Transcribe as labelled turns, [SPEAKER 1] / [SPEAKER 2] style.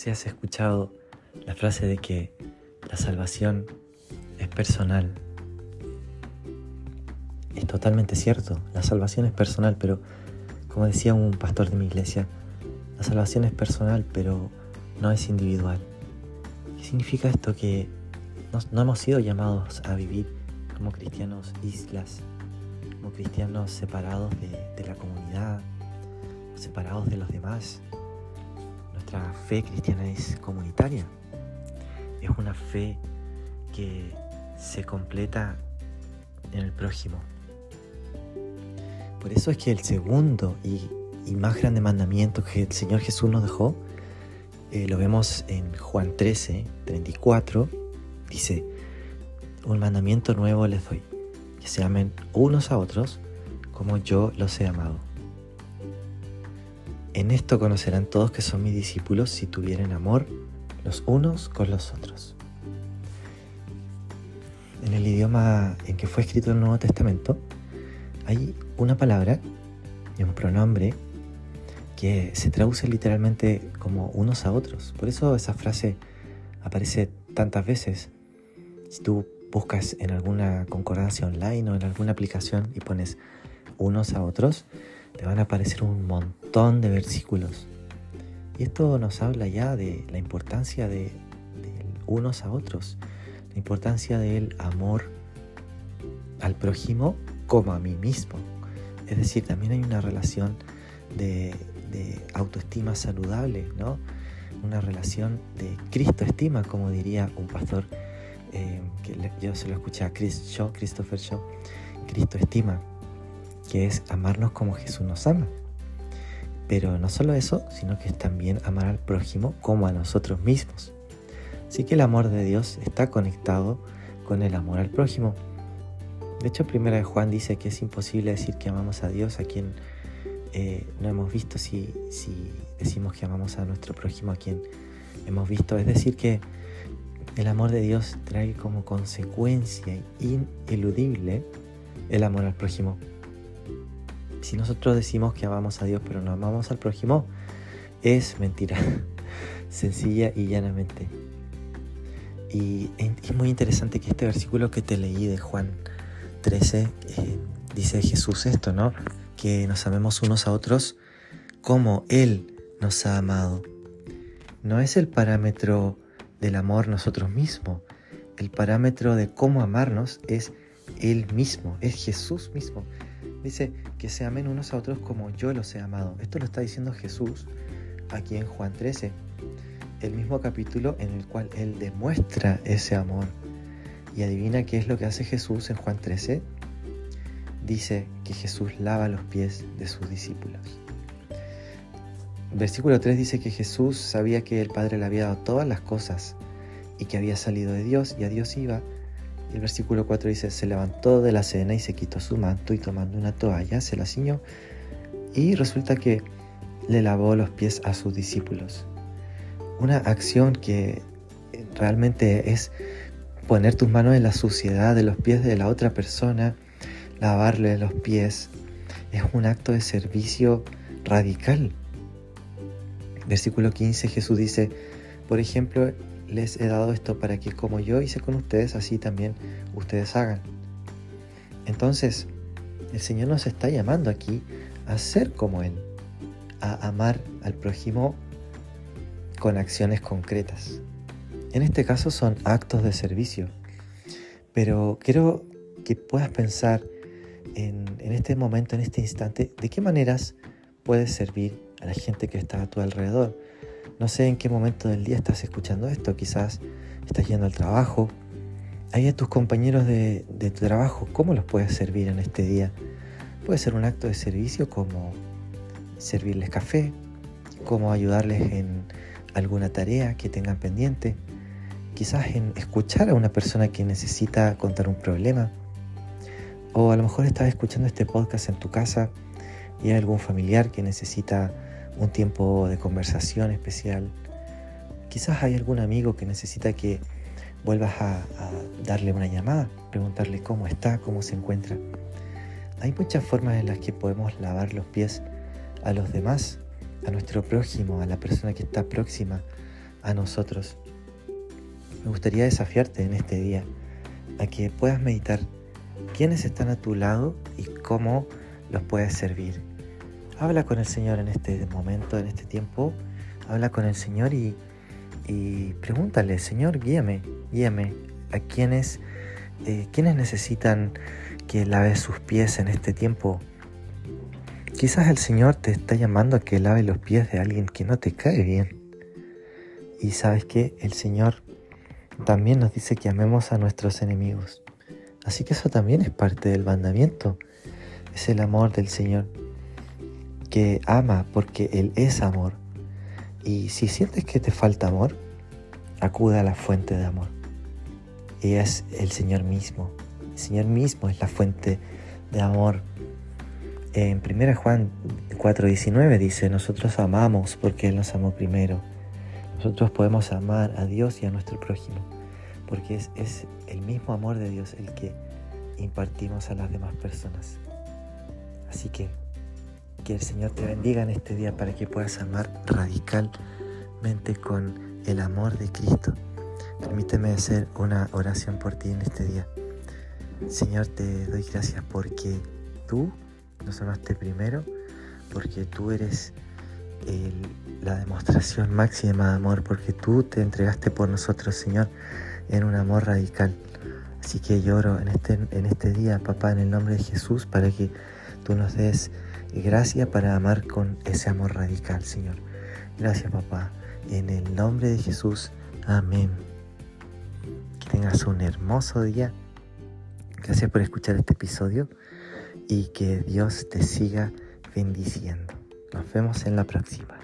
[SPEAKER 1] si has escuchado la frase de que la salvación es personal. Es totalmente cierto, la salvación es personal, pero como decía un pastor de mi iglesia, la salvación es personal, pero no es individual. ¿Qué significa esto? Que no, hemos sido llamados a vivir como cristianos islas, como cristianos separados de, de la comunidad, separados de los demás. Nuestra fe cristiana es comunitaria. Es una fe que se completa en el prójimo. Por eso es que el segundo y, más grande mandamiento que el Señor Jesús nos dejó, eh, lo vemos en Juan 13, 34, dice, un mandamiento nuevo les doy, que se amen unos a otros como yo los he amado. En esto conocerán todos que son mis discípulos si tuvieren amor los unos con los otros. En el idioma en que fue escrito el Nuevo Testamento hay una palabra y un pronombre que se traduce literalmente como unos a otros. Por eso esa frase aparece tantas veces. Si tú buscas en alguna concordancia online o en alguna aplicación y pones unos a otros, te van a aparecer un montón de versículos. Y esto nos habla ya de la importancia de, unos a otros, la importancia del amor al prójimo como a mí mismo. Es decir, también hay una relación de, autoestima saludable, ¿no? Una relación de Cristo estima, como diría un pastor eh, que yo se lo escuché a Chris Shaw, Christopher Shaw, Cristo estima, que es amarnos como Jesús nos ama. Pero no solo eso, sino que es también amar al prójimo como a nosotros mismos. Así que el amor de Dios está conectado con el amor al prójimo. De hecho, primera de Juan dice que es imposible decir que amamos a Dios a quien eh, no hemos visto si, si decimos que amamos a nuestro prójimo a quien hemos visto. Es decir, que el amor de Dios trae como consecuencia ineludible el amor al prójimo. Si nosotros decimos que amamos a Dios pero no amamos al prójimo, es mentira, sencilla y llanamente. Y es muy interesante que este versículo que te leí de Juan 13 eh, dice Jesús esto, ¿no? Que nos amemos unos a otros como Él nos ha amado. No es el parámetro del amor nosotros mismos. El parámetro de cómo amarnos es Él mismo, es Jesús mismo. Dice que se amen unos a otros como yo los he amado. Esto lo está diciendo Jesús aquí en Juan 13, el mismo capítulo en el cual Él demuestra ese amor. Y adivina qué es lo que hace Jesús en Juan 13. Dice que Jesús lava los pies de sus discípulos. Versículo 3 dice que Jesús sabía que el Padre le había dado todas las cosas y que había salido de Dios y a Dios iba el versículo 4 dice, se levantó de la cena y se quitó su manto y tomando una toalla se la ciñó y resulta que le lavó los pies a sus discípulos. Una acción que realmente es poner tus manos en la suciedad de los pies de la otra persona, lavarle los pies, es un acto de servicio radical. Versículo 15 Jesús dice, por ejemplo, les he dado esto para que como yo hice con ustedes, así también ustedes hagan. Entonces, el Señor nos está llamando aquí a ser como Él, a amar al prójimo con acciones concretas. En este caso son actos de servicio, pero quiero que puedas pensar en, este momento, en este instante, de qué maneras puedes servir a la gente que está a tu alrededor no sé en qué momento del día estás escuchando esto, quizás estás yendo al trabajo. Hay a tus compañeros de, tu trabajo, ¿cómo los puedes servir en este día? Puede ser un acto de servicio como servirles café, como ayudarles en alguna tarea que tengan pendiente, quizás en escuchar a una persona que necesita contar un problema, o a lo mejor estás escuchando este podcast en tu casa y hay algún familiar que necesita un tiempo de conversación especial. Quizás hay algún amigo que necesita que vuelvas a, darle una llamada, preguntarle cómo está, cómo se encuentra. Hay muchas formas en las que podemos lavar los pies a los demás, a nuestro prójimo, a la persona que está próxima a nosotros. Me gustaría desafiarte en este día a que puedas meditar quiénes están a tu lado y cómo los puedes servir. Habla con el Señor en este momento, en este tiempo. Habla con el Señor y, y pregúntale, Señor, guíame, guíame a quienes, eh, necesitan que lave sus pies en este tiempo. Quizás el Señor te está llamando a que lave los pies de alguien que no te cae bien. Y sabes que el Señor también nos dice que amemos a nuestros enemigos. Así que eso también es parte del mandamiento. Es el amor del Señor que ama porque Él es amor. Y si sientes que te falta amor, acude a la fuente de amor. Y es el Señor mismo. El Señor mismo es la fuente de amor. En 1 Juan 4:19 dice, nosotros amamos porque Él nos amó primero. Nosotros podemos amar a Dios y a nuestro prójimo, porque es, es el mismo amor de Dios el que impartimos a las demás personas. Así que que el Señor te bendiga en este día para que puedas amar radicalmente con el amor de Cristo. Permíteme hacer una oración por ti en este día. Señor, te doy gracias porque tú nos amaste primero, porque tú eres la demostración máxima de amor, porque tú te entregaste por nosotros, Señor, en un amor radical. Así que lloro en este, en este día, papá, en el nombre de Jesús, para que tú nos des gracia para amar con ese amor radical, Señor. Gracias, papá. En el nombre de Jesús. Amén. Que tengas un hermoso día. Gracias por escuchar este episodio y que Dios te siga bendiciendo. Nos vemos en la próxima.